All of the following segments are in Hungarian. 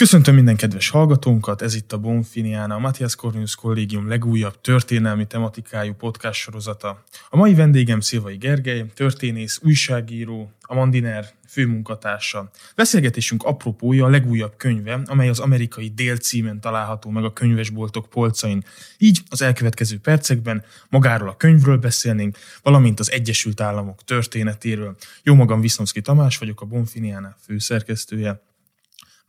Köszöntöm minden kedves hallgatónkat, ez itt a Bonfiniana, a Matthias Cornelius Kollégium legújabb történelmi tematikájú podcast sorozata. A mai vendégem Szilvai Gergely, történész, újságíró, a Mandiner főmunkatársa. Beszélgetésünk apropója a legújabb könyve, amely az amerikai dél címen található meg a könyvesboltok polcain. Így az elkövetkező percekben magáról a könyvről beszélnénk, valamint az Egyesült Államok történetéről. Jó magam Visznomszki Tamás vagyok, a Bonfiniana főszerkesztője.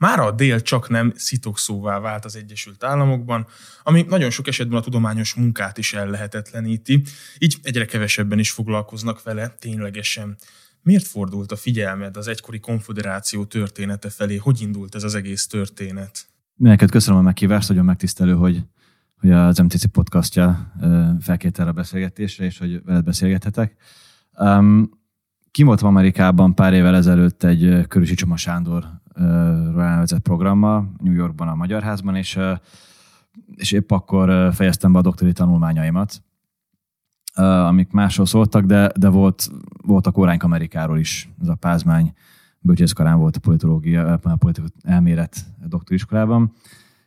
Mára a dél csak nem szitokszóvá vált az Egyesült Államokban, ami nagyon sok esetben a tudományos munkát is ellehetetleníti, így egyre kevesebben is foglalkoznak vele ténylegesen. Miért fordult a figyelmed az egykori konfederáció története felé? Hogy indult ez az egész történet? Mindenket köszönöm a meghívást, nagyon megtisztelő, hogy, hogy az MTC podcastja felkért erre a beszélgetésre, és hogy veled beszélgethetek. Um, kim voltam Amerikában pár évvel ezelőtt egy Körösi Csoma Sándor elnevezett programmal New Yorkban, a Magyar Házban, és, és épp akkor fejeztem be a doktori tanulmányaimat, amik másról szóltak, de, de volt, volt a koránk Amerikáról is, ez a pázmány, bölcsészkarán volt a politológia, a politikai elmélet doktoriskolában,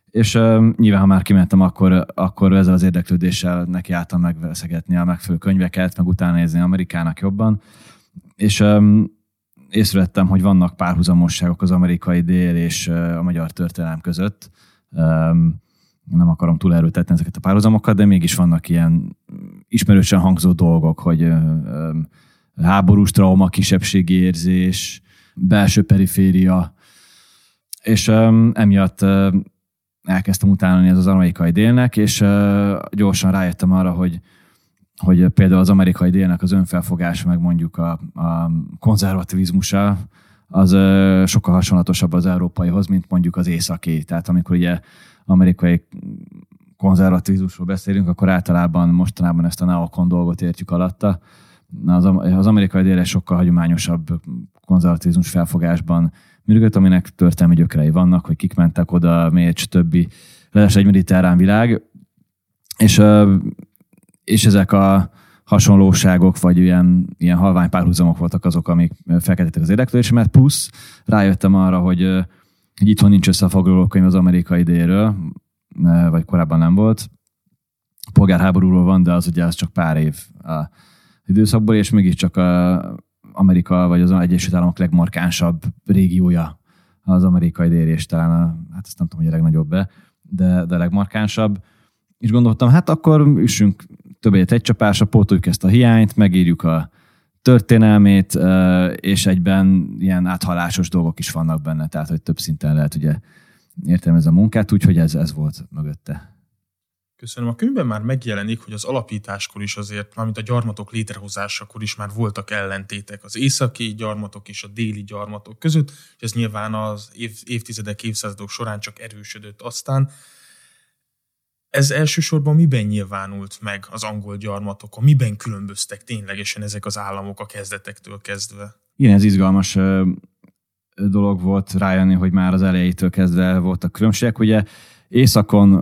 és uh, nyilván, ha már kimentem, akkor, akkor ezzel az érdeklődéssel nekiálltam megveszegetni a megfelelő könyveket, meg utána nézni Amerikának jobban, és um, észrevettem, hogy vannak párhuzamosságok az amerikai dél és a magyar történelem között. Nem akarom túl erőltetni ezeket a párhuzamokat, de mégis vannak ilyen ismerősen hangzó dolgok, hogy háborús trauma, kisebbségi érzés, belső periféria, és emiatt elkezdtem utálni ez az amerikai délnek, és gyorsan rájöttem arra, hogy hogy például az amerikai délnek az önfelfogás, meg mondjuk a, a konzervativizmusa, az sokkal hasonlatosabb az európaihoz, mint mondjuk az északi. Tehát amikor ugye amerikai konzervativizmusról beszélünk, akkor általában mostanában ezt a neokon dolgot értjük alatta. Az, az amerikai délre sokkal hagyományosabb konzervativizmus felfogásban működött, aminek történelmi gyökerei vannak, hogy kik mentek oda, miért, többi. Ledes egy mediterrán világ. És és ezek a hasonlóságok, vagy ilyen, ilyen halvány párhuzamok voltak azok, amik felkeltettek az érdeklődésemet, plusz rájöttem arra, hogy, hogy itthon nincs összefoglaló könyv az amerikai idéről, vagy korábban nem volt. A polgárháborúról van, de az ugye az csak pár év a időszakból, és mégiscsak a Amerika vagy az Egyesült Államok legmarkánsabb régiója az amerikai dél, és talán a, hát ezt nem tudom, hogy a legnagyobb de, de a legmarkánsabb. És gondoltam, hát akkor üssünk többet egy csapásra, pótoljuk ezt a hiányt, megírjuk a történelmét, és egyben ilyen áthalásos dolgok is vannak benne, tehát hogy több szinten lehet ugye értelmezni a munkát, úgyhogy ez, ez volt mögötte. Köszönöm. A könyvben már megjelenik, hogy az alapításkor is azért, mármint a gyarmatok létrehozásakor is már voltak ellentétek az északi gyarmatok és a déli gyarmatok között, és ez nyilván az év, évtizedek, évszázadok során csak erősödött aztán ez elsősorban miben nyilvánult meg az angol gyarmatokon? Miben különböztek ténylegesen ezek az államok a kezdetektől kezdve? Igen, ez izgalmas dolog volt rájönni, hogy már az elejétől kezdve voltak különbségek. Ugye északon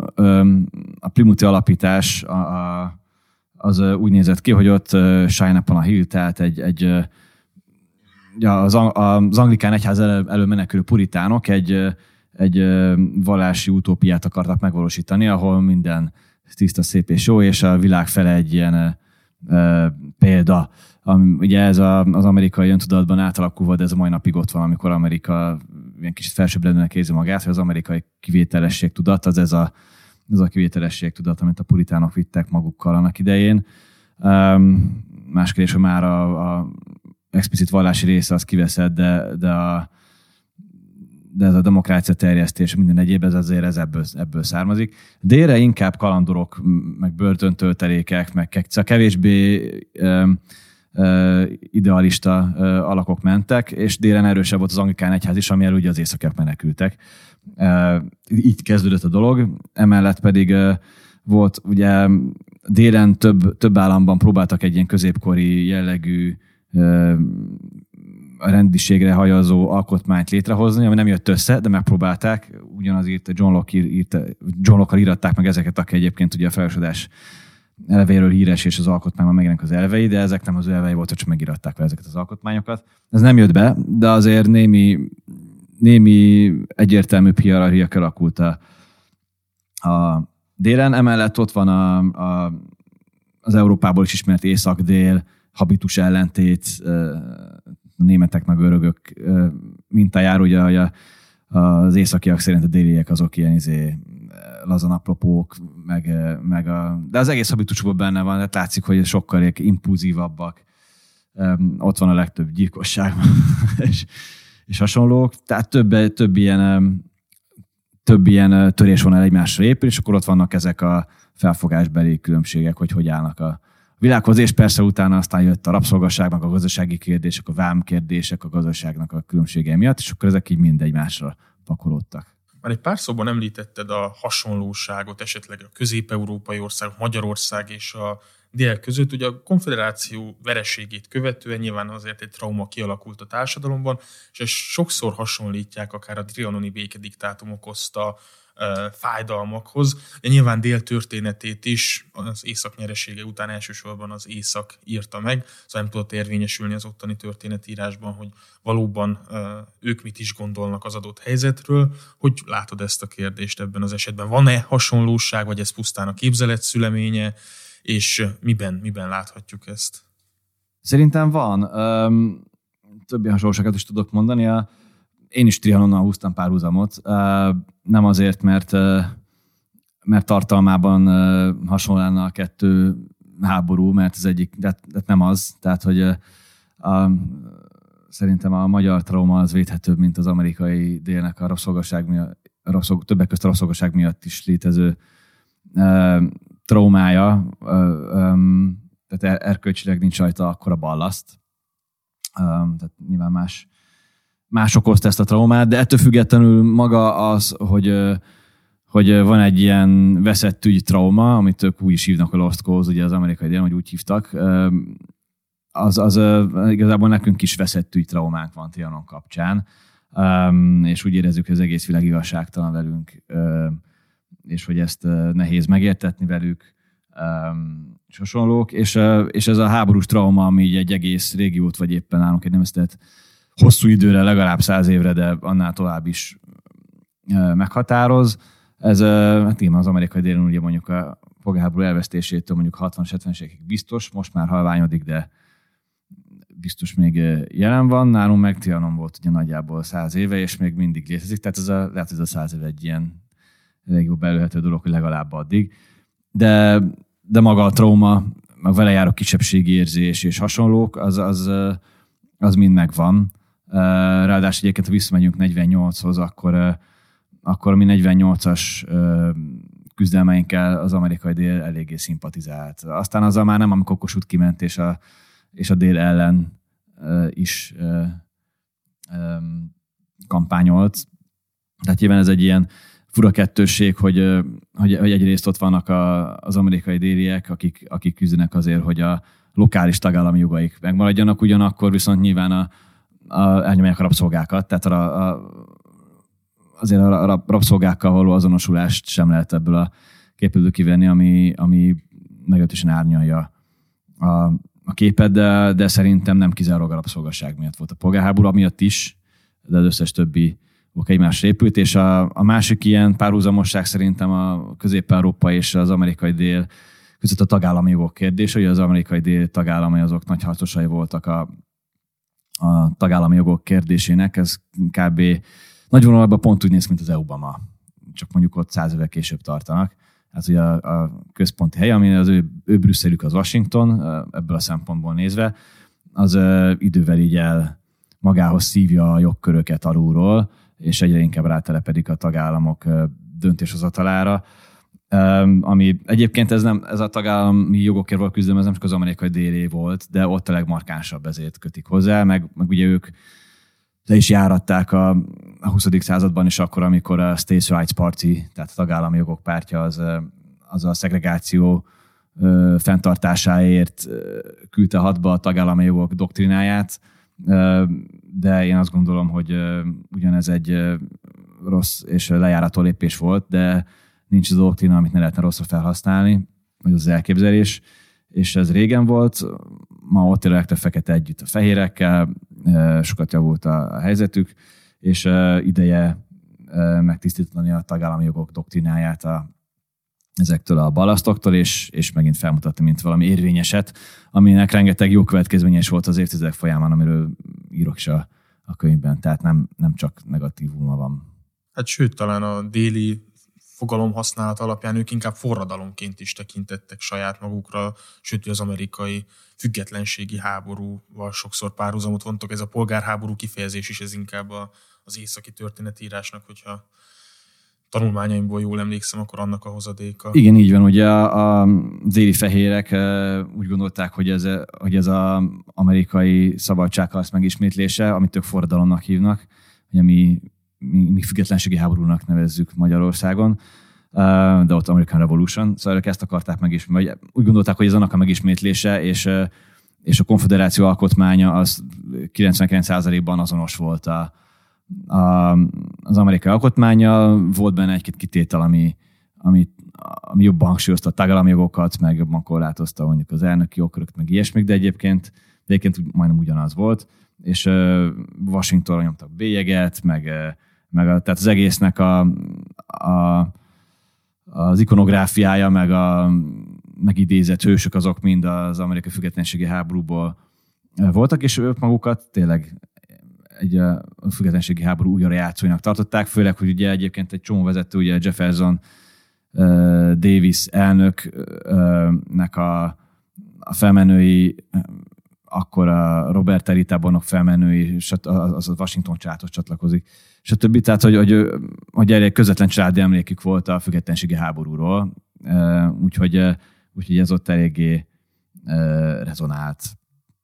a Plimuti alapítás az úgy nézett ki, hogy ott Shine a Hill, tehát egy, egy az anglikán egyház elő, elő menekülő puritánok egy egy vallási utópiát akartak megvalósítani, ahol minden tiszta, szép és jó, és a világ fele egy ilyen példa. Am, ugye ez a, az amerikai öntudatban átalakulva, de ez a mai napig ott van, amikor Amerika ilyen kicsit felsőbbrendűnek érzi magát, hogy az amerikai kivételesség tudat, az ez a, ez a kivételesség tudat, amit a puritánok vittek magukkal annak idején. Um, más kérdés, hogy már a, a explicit vallási része az kiveszed, de, de a, de ez a demokrácia terjesztés, minden egyéb, ez azért ez ebből, ebből származik. Délre inkább kalandorok, meg börtöntöltelékek, meg kevésbé ö, ö, idealista alakok mentek, és délen erősebb volt az anglikán egyház is, ami ugye az északek menekültek. Így kezdődött a dolog, emellett pedig volt ugye délen több, több államban próbáltak egy ilyen középkori jellegű a rendiségre hajazó alkotmányt létrehozni, ami nem jött össze, de megpróbálták. Ugyanaz írt John Locke, írt, John Locke íratták meg ezeket, aki egyébként ugye a felsődés elveiről híres, és az alkotmányban megjelennek az elvei, de ezek nem az elvei voltak, csak megiratták vele ezeket az alkotmányokat. Ez nem jött be, de azért némi némi egyértelmű hierarchia kialakult a, a délen, emellett ott van a, a, az Európából is ismert észak-dél, habitus ellentét, németek meg örögök mintájára, ugye, hogy a, az északiak szerint a déliek azok ilyen izé, lazanapropók, meg, meg a, de az egész habitusban benne van, de látszik, hogy sokkal impulzívabbak. Ott van a legtöbb gyilkosság és, és hasonlók. Tehát több, több ilyen több ilyen törés van el egymásra épül, és akkor ott vannak ezek a felfogásbeli különbségek, hogy hogy állnak a világhoz, persze utána aztán jött a rabszolgasságnak a gazdasági kérdések, a vám kérdések a gazdaságnak a különbsége miatt, és akkor ezek így mind egymásra pakolódtak. Már egy pár szóban említetted a hasonlóságot, esetleg a közép-európai országok, Magyarország és a dél között. Ugye a konfederáció vereségét követően nyilván azért egy trauma kialakult a társadalomban, és ezt sokszor hasonlítják akár a trianoni békediktátum okozta fájdalmakhoz. De nyilván dél történetét is az észak nyeresége után elsősorban az észak írta meg, szóval nem tudott érvényesülni az ottani történetírásban, hogy valóban ők mit is gondolnak az adott helyzetről. Hogy látod ezt a kérdést ebben az esetben? Van-e hasonlóság, vagy ez pusztán a képzelet szüleménye, és miben, miben láthatjuk ezt? Szerintem van. Um, többi hasonlóságot is tudok mondani. A, én is trianonnal húztam párhuzamot. Nem azért, mert, mert tartalmában hasonlálna a kettő háború, mert az egyik, de, de nem az. Tehát, hogy a, szerintem a magyar trauma az védhetőbb, mint az amerikai délnek a rabszolgaság miatt, rabszolg, többek között a rabszolgaság miatt is létező e, traumája. E, e, tehát er, erkölcsileg nincs rajta akkora ballaszt. E, tehát nyilván más más okozta ezt a traumát, de ettől függetlenül maga az, hogy hogy van egy ilyen veszett ügy trauma, amit ők úgy is hívnak a Lost Cause, ugye az amerikai dél, hogy úgy hívtak, az, az igazából nekünk is veszett ügy traumánk van Trianon kapcsán, és úgy érezzük, hogy az egész világ igazságtalan velünk, és hogy ezt nehéz megértetni velük, és hasonlók, és, és ez a háborús trauma, ami egy egész régiót, vagy éppen nálunk egy nemzetet hosszú időre, legalább száz évre, de annál tovább is meghatároz. Ez hát igen, az amerikai délen ugye mondjuk a polgárháború elvesztésétől mondjuk 60-70 évekig biztos, most már halványodik, de biztos még jelen van. Nálunk meg Trianon volt ugye nagyjából száz éve, és még mindig létezik. Tehát ez a, lehet, hogy ez a száz éve egy ilyen elég jó belőhető dolog, hogy legalább addig. De, de maga a trauma, meg vele járó kisebbségi érzés és hasonlók, az, az, az mind megvan. Ráadásul egyébként, ha visszamegyünk 48-hoz, akkor, akkor mi 48-as küzdelmeinkkel az amerikai dél eléggé szimpatizált. Aztán azzal már nem, amikor Kossuth kiment, és a, és a dél ellen is kampányolt. Tehát nyilván ez egy ilyen fura kettősség, hogy, hogy, hogy egyrészt ott vannak a, az amerikai déliek, akik, akik küzdenek azért, hogy a lokális tagállami jogaik megmaradjanak, ugyanakkor viszont nyilván a, a, elnyomják a rabszolgákat, tehát a, a, azért a rabszolgákkal való azonosulást sem lehet ebből a képből kivenni, ami, ami meglehetősen árnyalja a, a képet, de, de szerintem nem kizárólag a rabszolgasság miatt volt a polgárháború, miatt is, de az összes többi ok egymásra épült, és a, a másik ilyen párhuzamosság szerintem a Közép-Európa és az amerikai dél között a tagállami jogok kérdése, hogy az amerikai dél tagállamai azok nagy harcosai voltak a a tagállami jogok kérdésének, ez kb. nagy vonalban pont úgy néz, mint az EU-ban ma. Csak mondjuk ott száz évek később tartanak. Hát ugye a, a központi hely, ami az ő, ő Brüsszelük az Washington, ebből a szempontból nézve, az idővel így el magához szívja a jogköröket alulról, és egyre inkább rátelepedik a tagállamok döntéshozatalára ami egyébként ez, nem, ez a tagállami jogokért való küzdelem, ez nem csak az amerikai délé volt, de ott a legmarkánsabb, ezért kötik hozzá, meg, meg ugye ők le is járatták a, a 20. században is akkor, amikor a States Rights Party, tehát a tagállami jogok pártja az, az a szegregáció ö, fenntartásáért küldte hadba a tagállami jogok doktrináját, ö, de én azt gondolom, hogy ugyanez egy rossz és lejárató lépés volt, de nincs az doktrina, amit ne lehetne rosszra felhasználni, vagy az elképzelés, és ez régen volt, ma ott élektek fekete együtt a fehérekkel, sokat javult a helyzetük, és ideje megtisztítani a tagállami jogok doktrináját a, ezektől a balasztoktól, és, és megint felmutatni, mint valami érvényeset, aminek rengeteg jó következménye is volt az évtizedek folyamán, amiről írok is a, a könyvben, tehát nem, nem csak negatívuma van. Hát sőt, talán a déli fogalom használat alapján ők inkább forradalomként is tekintettek saját magukra, sőt, az amerikai függetlenségi háborúval sokszor párhuzamot vontok. Ez a polgárháború kifejezés is, ez inkább a, az északi történetírásnak, hogyha tanulmányaimból jól emlékszem, akkor annak a hozadéka. Igen, így van. Ugye a, a déli fehérek úgy gondolták, hogy ez, hogy ez az amerikai szabadságharc megismétlése, amit ők forradalomnak hívnak, hogy mi, mi, függetlenségi háborúnak nevezzük Magyarországon, de ott American Revolution, szóval ők ezt akarták megismétlni, vagy úgy gondolták, hogy ez annak a megismétlése, és, és a konfederáció alkotmánya az 99%-ban azonos volt a, a, az amerikai alkotmánya, volt benne egy-két kitétel, ami, ami, ami jobban hangsúlyozta a tagállami jogokat, meg jobban korlátozta mondjuk az elnöki jogköröket, meg ilyesmik, de egyébként, de egyébként majdnem ugyanaz volt, és uh, Washingtonra nyomtak bélyeget, meg, meg a, tehát az egésznek a, a, az ikonográfiája, meg a megidézett hősök azok mind az amerikai függetlenségi háborúból voltak, és ők magukat tényleg egy a függetlenségi háború újra játszóinak tartották, főleg, hogy ugye egyébként egy csomó vezető, ugye Jefferson uh, Davis elnöknek a, a felmenői, akkor a Robert Terry tábornok felmenői, az a Washington családhoz csatlakozik, stb. Tehát, hogy, hogy, hogy egy közvetlen családi emlékük volt a függetlenségi háborúról, úgyhogy, úgyhogy ez ott eléggé rezonált.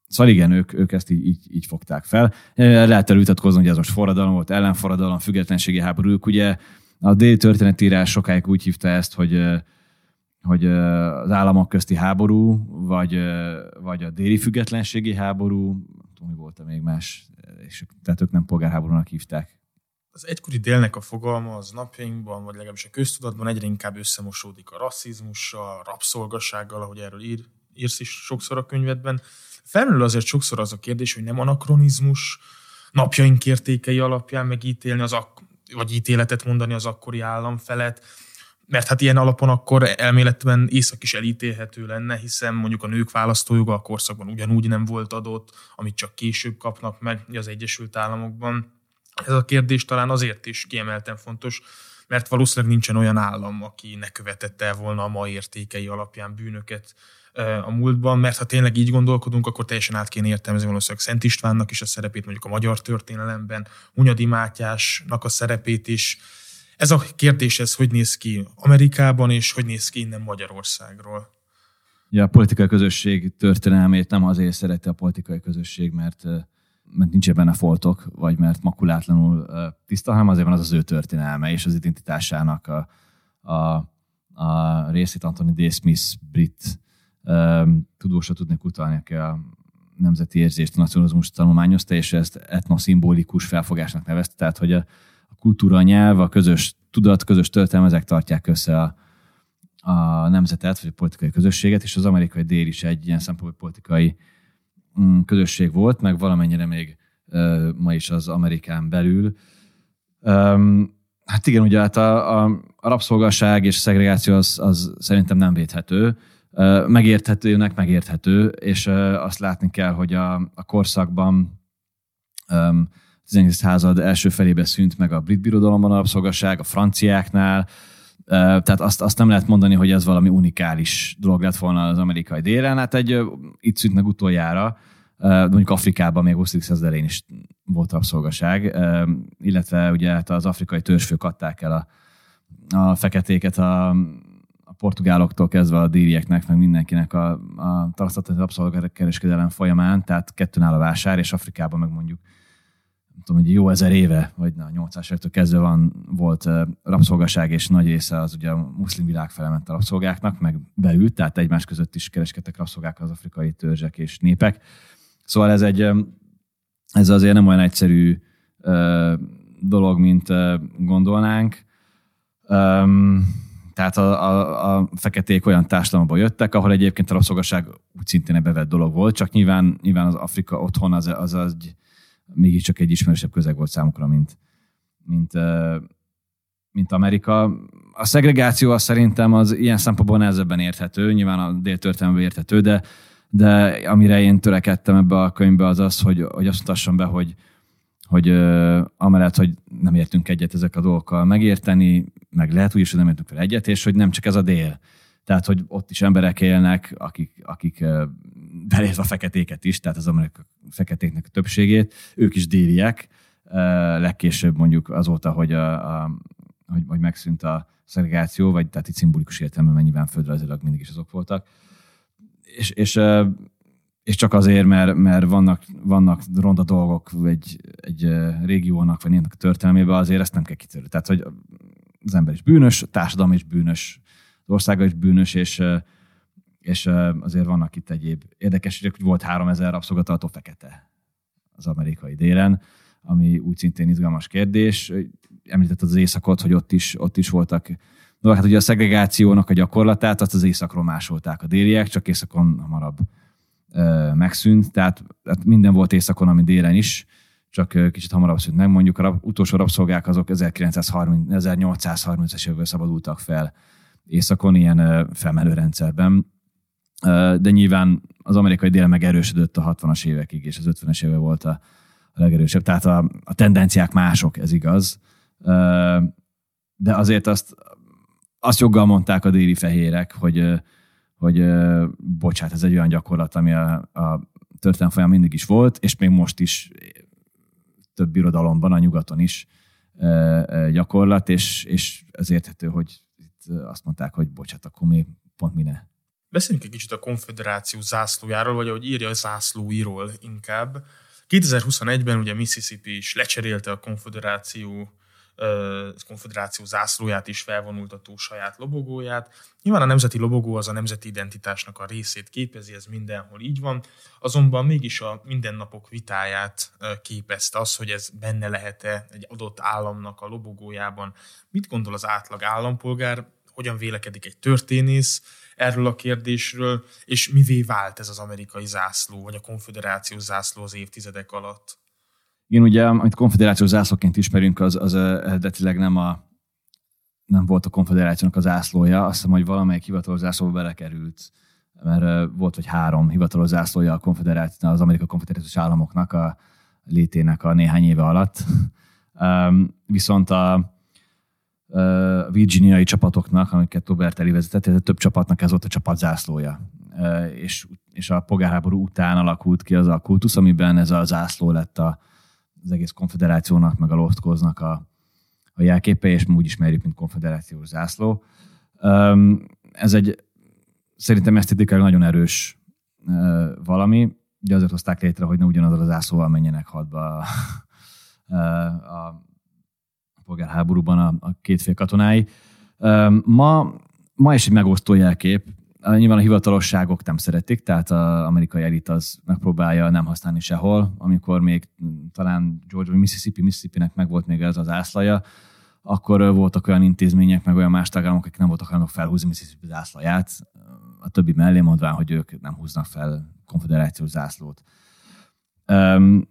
Szóval igen, ők, ők ezt így, így, így fogták fel. Lehet előtatkozni, hogy ez most forradalom volt, ellenforradalom, függetlenségi háború. Ők ugye a déli történetírás sokáig úgy hívta ezt, hogy hogy az államok közti háború, vagy, vagy a déli függetlenségi háború, nem tudom, mi volt még más, és tehát ők nem polgárháborúnak hívták. Az egykori délnek a fogalma az napjainkban, vagy legalábbis a köztudatban egyre inkább összemosódik a rasszizmussal, a rabszolgasággal, ahogy erről ír, írsz is sokszor a könyvedben. Felmerül azért sokszor az a kérdés, hogy nem anakronizmus napjaink értékei alapján megítélni az ak- vagy ítéletet mondani az akkori állam felett, mert hát ilyen alapon akkor elméletben észak is elítélhető lenne, hiszen mondjuk a nők választójoga a korszakban ugyanúgy nem volt adott, amit csak később kapnak meg az Egyesült Államokban. Ez a kérdés talán azért is kiemelten fontos, mert valószínűleg nincsen olyan állam, aki ne követette volna a ma értékei alapján bűnöket a múltban, mert ha tényleg így gondolkodunk, akkor teljesen át kéne értelmezni valószínűleg Szent Istvánnak is a szerepét, mondjuk a magyar történelemben, Hunyadi Mátyásnak a szerepét is. Ez a kérdés, ez hogy néz ki Amerikában, és hogy néz ki innen Magyarországról? Ja, a politikai közösség történelmét nem azért szereti a politikai közösség, mert mert nincs benne foltok, vagy mert makulátlanul tiszta, hanem azért van az az ő történelme és az identitásának a, a, a részét Anthony D. Smith brit tudósra tudnék utalni, aki a nemzeti érzést, a nacionalizmus tanulmányozta, és ezt etnoszimbolikus felfogásnak nevezte, tehát hogy a, a kultúra, a nyelv, a közös tudat, közös történelem, ezek tartják össze a, a nemzetet, vagy a politikai közösséget, és az amerikai dél is egy ilyen szempontból politikai mm, közösség volt, meg valamennyire még ma is az Amerikán belül. Hát igen, ugye hát a, a, a rabszolgaság és szegregáció az, az szerintem nem védhető, megérthetőnek megérthető, és azt látni kell, hogy a, a korszakban a 19. század első felébe szűnt meg a brit birodalomban a rabszolgaság, a franciáknál, tehát azt, azt nem lehet mondani, hogy ez valami unikális dolog lett volna az amerikai délen. Hát egy, itt szűnt utoljára, mondjuk Afrikában még 20. század elején is volt rabszolgaság, illetve ugye hát az afrikai törzsfők adták el a, a feketéket a, portugáloktól kezdve a dírieknek, meg mindenkinek a, a tartóztatott rabszolgakereskedelem folyamán, tehát kettőn áll a vásár, és Afrikában meg mondjuk tudom, hogy jó ezer éve, vagy na, 800 évektől kezdve van, volt rabszolgaság, és nagy része az ugye a muszlim világ felement a rabszolgáknak, meg belül, tehát egymás között is kereskedtek rabszolgák az afrikai törzsek és népek. Szóval ez egy, ez azért nem olyan egyszerű dolog, mint gondolnánk. Tehát a, a, a feketék olyan társadalomból jöttek, ahol egyébként a rabszolgaság úgy szintén bevett dolog volt, csak nyilván, nyilván az Afrika otthon az, az egy, mégiscsak egy ismerősebb közeg volt számukra, mint, mint, mint Amerika. A szegregáció az szerintem az ilyen szempontból nehezebben érthető, nyilván a déltörténelmben érthető, de, de amire én törekedtem ebbe a könyvbe az az, hogy, hogy azt mutassam be, hogy, hogy uh, amellett, hogy nem értünk egyet ezek a dolgokkal megérteni, meg lehet úgy is, hogy nem értünk fel egyet, és hogy nem csak ez a dél. Tehát, hogy ott is emberek élnek, akik, akik belétve a feketéket is, tehát az amerikai feketéknek a többségét, ők is déliek, legkésőbb mondjuk azóta, hogy, a, a, hogy, hogy megszűnt a szegregáció, vagy tehát itt szimbolikus értelemben mennyiben földrajzilag mindig is azok voltak. És, és és csak azért, mert, mert vannak, vannak ronda dolgok egy, egy régiónak, vagy ennek a történelmében, azért ezt nem kell kitörni. Tehát, hogy az ember is bűnös, a társadalom is bűnös, országa is bűnös, és, és azért vannak itt egyéb érdekességek, hogy volt 3000 rabszolgatartó fekete az amerikai délen, ami úgy szintén izgalmas kérdés. Említett az északot, hogy ott is, ott is voltak No, hát ugye a szegregációnak a gyakorlatát, azt az északról másolták a déliek, csak északon hamarabb megszűnt, tehát, tehát minden volt északon, ami délen is, csak kicsit hamarabb szűnt meg. Mondjuk a utolsó rabszolgák azok 1930, 1830-es években szabadultak fel északon, ilyen felmelő rendszerben. De nyilván az amerikai dél megerősödött a 60-as évekig, és az 50-es éve volt a, legerősebb. Tehát a, a tendenciák mások, ez igaz. De azért azt, azt joggal mondták a déli fehérek, hogy hogy bocsát, ez egy olyan gyakorlat, ami a, a történelem folyamán mindig is volt, és még most is több irodalomban, a nyugaton is gyakorlat, és, és ez érthető, hogy itt azt mondták, hogy bocsát, akkor mi pont mi ne. Beszéljünk egy kicsit a konfederáció zászlójáról, vagy ahogy írja a zászlóiról inkább. 2021-ben ugye Mississippi is lecserélte a konfederáció konfederáció zászlóját is felvonultató saját lobogóját. Nyilván a nemzeti lobogó az a nemzeti identitásnak a részét képezi, ez mindenhol így van, azonban mégis a mindennapok vitáját képezte az, hogy ez benne lehet-e egy adott államnak a lobogójában. Mit gondol az átlag állampolgár, hogyan vélekedik egy történész erről a kérdésről, és mivé vált ez az amerikai zászló, vagy a konfederáció zászló az évtizedek alatt? Igen, ugye, amit konfederációs zászlóként ismerünk, az, az eredetileg nem a nem volt a konfederációnak az zászlója, azt hiszem, hogy valamelyik hivatalos zászlóba belekerült, mert volt vagy három hivatalos zászlója a konfederáció, az amerikai konfederációs államoknak a létének a néhány éve alatt. Viszont a virginiai csapatoknak, amiket Toberteli vezetett, ez több csapatnak ez volt a csapat zászlója. És, és a polgárháború után alakult ki az a kultusz, amiben ez a zászló lett a, az egész konfederációnak, meg a Lostkoznak a, a jelképe, és mi úgy ismerjük, mint konfederációs zászló. Ez egy szerintem esztetikai nagyon erős valami, de azért hozták létre, hogy ne ugyanaz a zászlóval menjenek hadba a, a, a polgárháborúban a, a két fél katonái. Ma, ma is egy megosztó jelkép, Nyilván a hivatalosságok nem szeretik, tehát az amerikai elit az megpróbálja nem használni sehol. Amikor még talán Georgia Mississippi, Mississippi-nek meg volt még ez az ászlaja, akkor voltak olyan intézmények, meg olyan más tagállamok, akik nem voltak hajlandók felhúzni Mississippi zászlaját, a többi mellé mondván, hogy ők nem húznak fel konfederációs zászlót.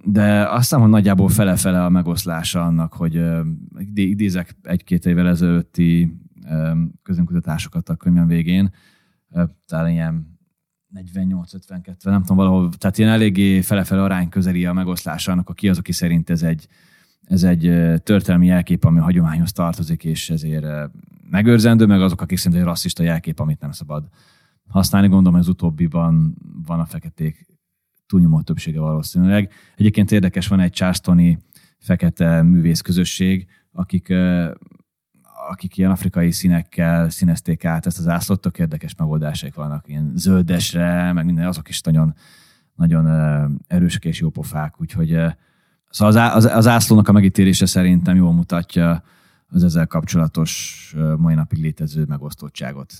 De azt hiszem, hogy nagyjából fele-fele a megoszlása annak, hogy idézek egy-két évvel ezelőtti közönkutatásokat a könyvem végén, talán ilyen 48-52, nem tudom, valahol, tehát ilyen eléggé fele-fele arány közeli a megoszlása annak, aki az, aki szerint ez egy, ez egy történelmi jelkép, ami a hagyományhoz tartozik, és ezért megőrzendő, meg azok, akik szerint egy rasszista jelkép, amit nem szabad használni. Gondolom, az utóbbiban van a feketék túlnyomó többsége valószínűleg. Egyébként érdekes, van egy Charlestoni fekete művész közösség, akik akik ilyen afrikai színekkel színezték át ezt az ászlót, tök érdekes megoldásaik vannak, ilyen zöldesre, meg minden, azok is nagyon, nagyon erősek és jó pofák, úgyhogy szóval az, az, az ászlónak a megítélése szerintem jól mutatja az ezzel kapcsolatos mai napig létező megosztottságot.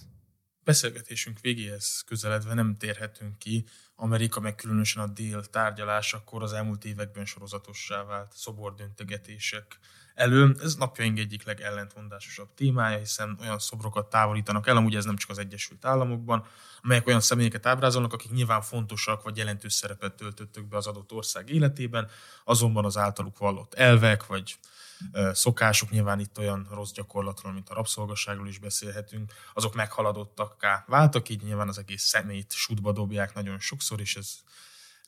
Beszélgetésünk végéhez közeledve nem térhetünk ki. Amerika, meg különösen a dél tárgyalásakor az elmúlt években sorozatossá vált szobordöntögetések, elő. Ez napjaink egyik legellentmondásosabb témája, hiszen olyan szobrokat távolítanak el, amúgy ez nem csak az Egyesült Államokban, amelyek olyan személyeket ábrázolnak, akik nyilván fontosak vagy jelentős szerepet töltöttek be az adott ország életében, azonban az általuk vallott elvek vagy szokások, nyilván itt olyan rossz gyakorlatról, mint a rabszolgasságról is beszélhetünk, azok meghaladottakká váltak, így nyilván az egész szemét sútba dobják nagyon sokszor, és ez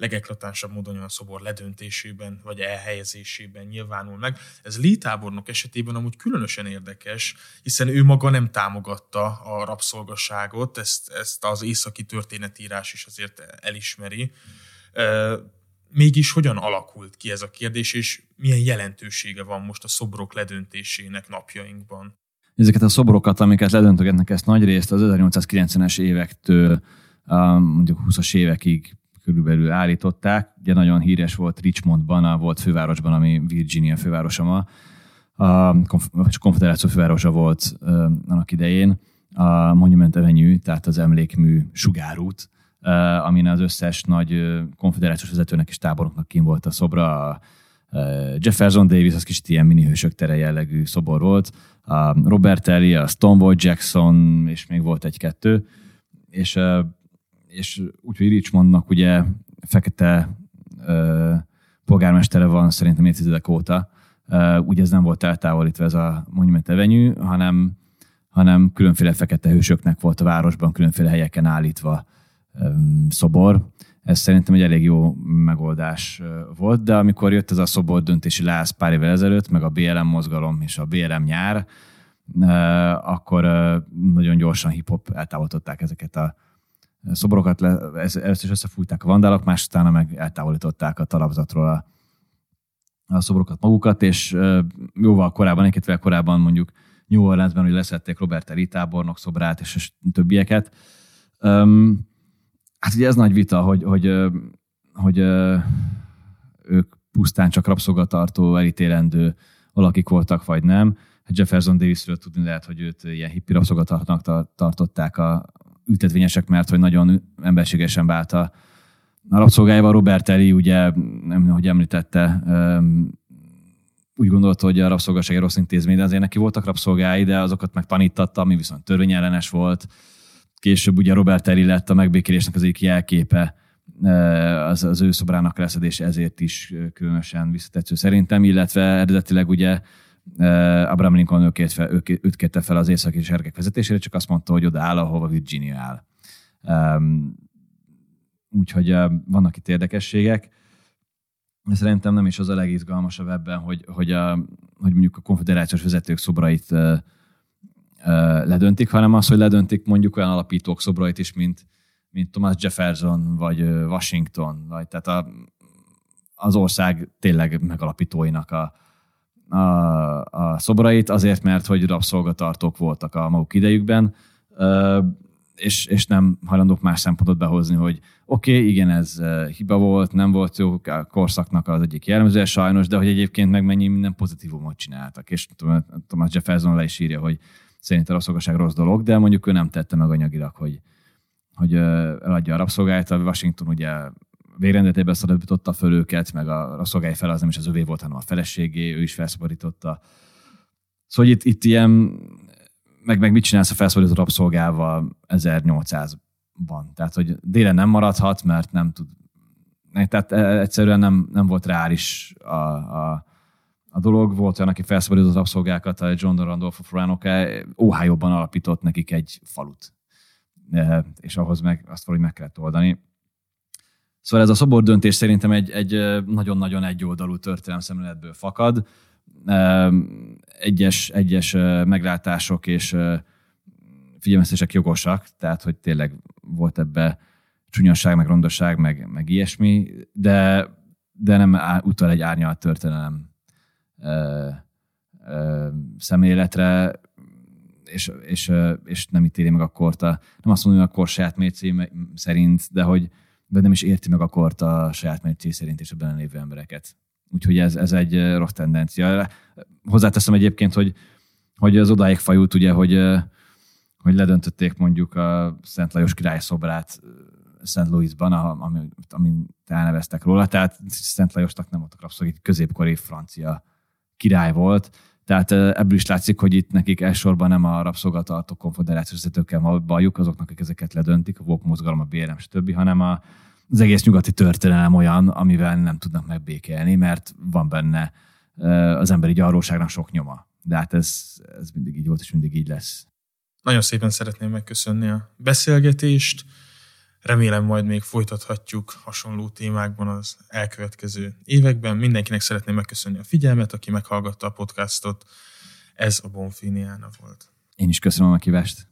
legeklatánsabb módon a szobor ledöntésében vagy elhelyezésében nyilvánul meg. Ez Lee tábornok esetében amúgy különösen érdekes, hiszen ő maga nem támogatta a rabszolgasságot, ezt, ezt az északi történetírás is azért elismeri. Mégis hogyan alakult ki ez a kérdés, és milyen jelentősége van most a szobrok ledöntésének napjainkban? Ezeket a szobrokat, amiket ledöntögetnek, ezt nagy részt az 1890-es évektől mondjuk 20-as évekig körülbelül állították. Ugye nagyon híres volt Richmondban, a volt fővárosban, ami Virginia fővárosa ma, a konfederáció fővárosa volt annak idején, a Monument Avenue, tehát az emlékmű sugárút, amin az összes nagy konfederációs vezetőnek és táboroknak kim volt a szobra. A Jefferson Davis, az kicsit ilyen minihősök tere jellegű szobor volt. A Robert Ellie, a Stonewall Jackson, és még volt egy-kettő. És és úgyhogy Richmondnak ugye fekete ö, polgármestere van szerintem évtizedek óta, ö, ugye ez nem volt eltávolítva ez a Monument Avenue, hanem, hanem különféle fekete hősöknek volt a városban különféle helyeken állítva ö, szobor. Ez szerintem egy elég jó megoldás volt, de amikor jött ez a szobor döntési láz pár évvel ezelőtt, meg a BLM mozgalom és a BLM nyár, akkor nagyon gyorsan hip-hop eltávolították ezeket a szoborokat le, először is összefújták a vandálok, más utána meg eltávolították a talapzatról a, a szoborokat magukat, és jóval korábban, egy-két korábban mondjuk New Orleansben, hogy leszették Robert Eri tábornok szobrát, és, és többieket. Um, hát ugye ez nagy vita, hogy, hogy, hogy ők pusztán csak rabszolgatartó, elítélendő valakik voltak, vagy nem. Jefferson Davisről tudni lehet, hogy őt ilyen hippi rabszolgatartónak tartották a, ültetvényesek, mert hogy nagyon emberségesen vált a, a rabszolgájával. Robert Eri ugye, nem, hogy említette, úgy gondolta, hogy a rabszolgaság egy rossz intézmény, de azért neki voltak rabszolgái, de azokat meg tanítatta, ami viszont törvényellenes volt. Később ugye Robert Eri lett a megbékélésnek az egyik jelképe, az, az ő szobrának leszedése ezért is különösen visszatetsző szerintem, illetve eredetileg ugye Abraham Lincoln őt, fel, őt kérte fel az északi sergek vezetésére, csak azt mondta, hogy oda áll, ahova Virginia áll. Úgyhogy vannak itt érdekességek. De szerintem nem is az a legizgalmasabb ebben, hogy, hogy, a, hogy mondjuk a konfederációs vezetők szobrait ledöntik, hanem az, hogy ledöntik mondjuk olyan alapítók szobrait is, mint, mint Thomas Jefferson, vagy Washington, vagy tehát a, az ország tényleg megalapítóinak a, a, a szobrait, azért, mert hogy rabszolgatartók voltak a maguk idejükben, és, és nem hajlandók más szempontot behozni, hogy oké, okay, igen, ez hiba volt, nem volt jó a korszaknak az egyik jellemzője sajnos, de hogy egyébként meg mennyi minden pozitívumot csináltak. És Thomas Jefferson le is írja, hogy szerint a rabszolgaság rossz dolog, de mondjuk ő nem tette meg anyagilag, hogy, hogy eladja a rabszolgáját. A Washington ugye végrendetében szabadította föl őket, meg a, a szolgálj fel az nem is az övé volt, hanem a feleségé, ő is felszabadította. Szóval itt, itt ilyen, meg, meg mit csinálsz a felszabadított rabszolgával 1800-ban? Tehát, hogy délen nem maradhat, mert nem tud, tehát e, egyszerűen nem, nem volt reális a, a, a dolog. Volt olyan, aki felszabadított rabszolgákat, a John Randolph of Roanoke Ohio-ban alapított nekik egy falut. E, és ahhoz meg azt valahogy meg kellett oldani Szóval ez a szobor döntés szerintem egy, egy nagyon-nagyon egyoldalú történelem szemléletből fakad. Egyes, egyes meglátások és figyelmeztések jogosak, tehát hogy tényleg volt ebbe csúnyosság, meg rondosság, meg, meg ilyesmi, de, de nem utal egy árnyalt történelem ö, ö, szemléletre, és, és, és nem ítéli meg a kort, a, nem azt mondom, hogy a kor saját szerint, de hogy, de nem is érti meg a kort a saját mércé szerint és a benne lévő embereket. Úgyhogy ez, ez egy rossz tendencia. Hozzáteszem egyébként, hogy, hogy az odáig fajult, ugye, hogy, hogy ledöntötték mondjuk a Szent Lajos király szobrát Szent Louisban, ami, ami elneveztek róla. Tehát Szent Lajosnak nem voltak rabszolgák, középkori francia király volt, tehát ebből is látszik, hogy itt nekik elsősorban nem a rabszolgatartó konfederációs vezetőkkel van bajuk, azoknak, akik ezeket ledöntik, a VOK mozgalom, a BRM, stb., hanem a, az egész nyugati történelem olyan, amivel nem tudnak megbékelni, mert van benne az emberi gyarlóságnak sok nyoma. De hát ez, ez mindig így volt, és mindig így lesz. Nagyon szépen szeretném megköszönni a beszélgetést. Remélem majd még folytathatjuk hasonló témákban az elkövetkező években. Mindenkinek szeretném megköszönni a figyelmet, aki meghallgatta a podcastot. Ez a Bonfiniana volt. Én is köszönöm a kívást.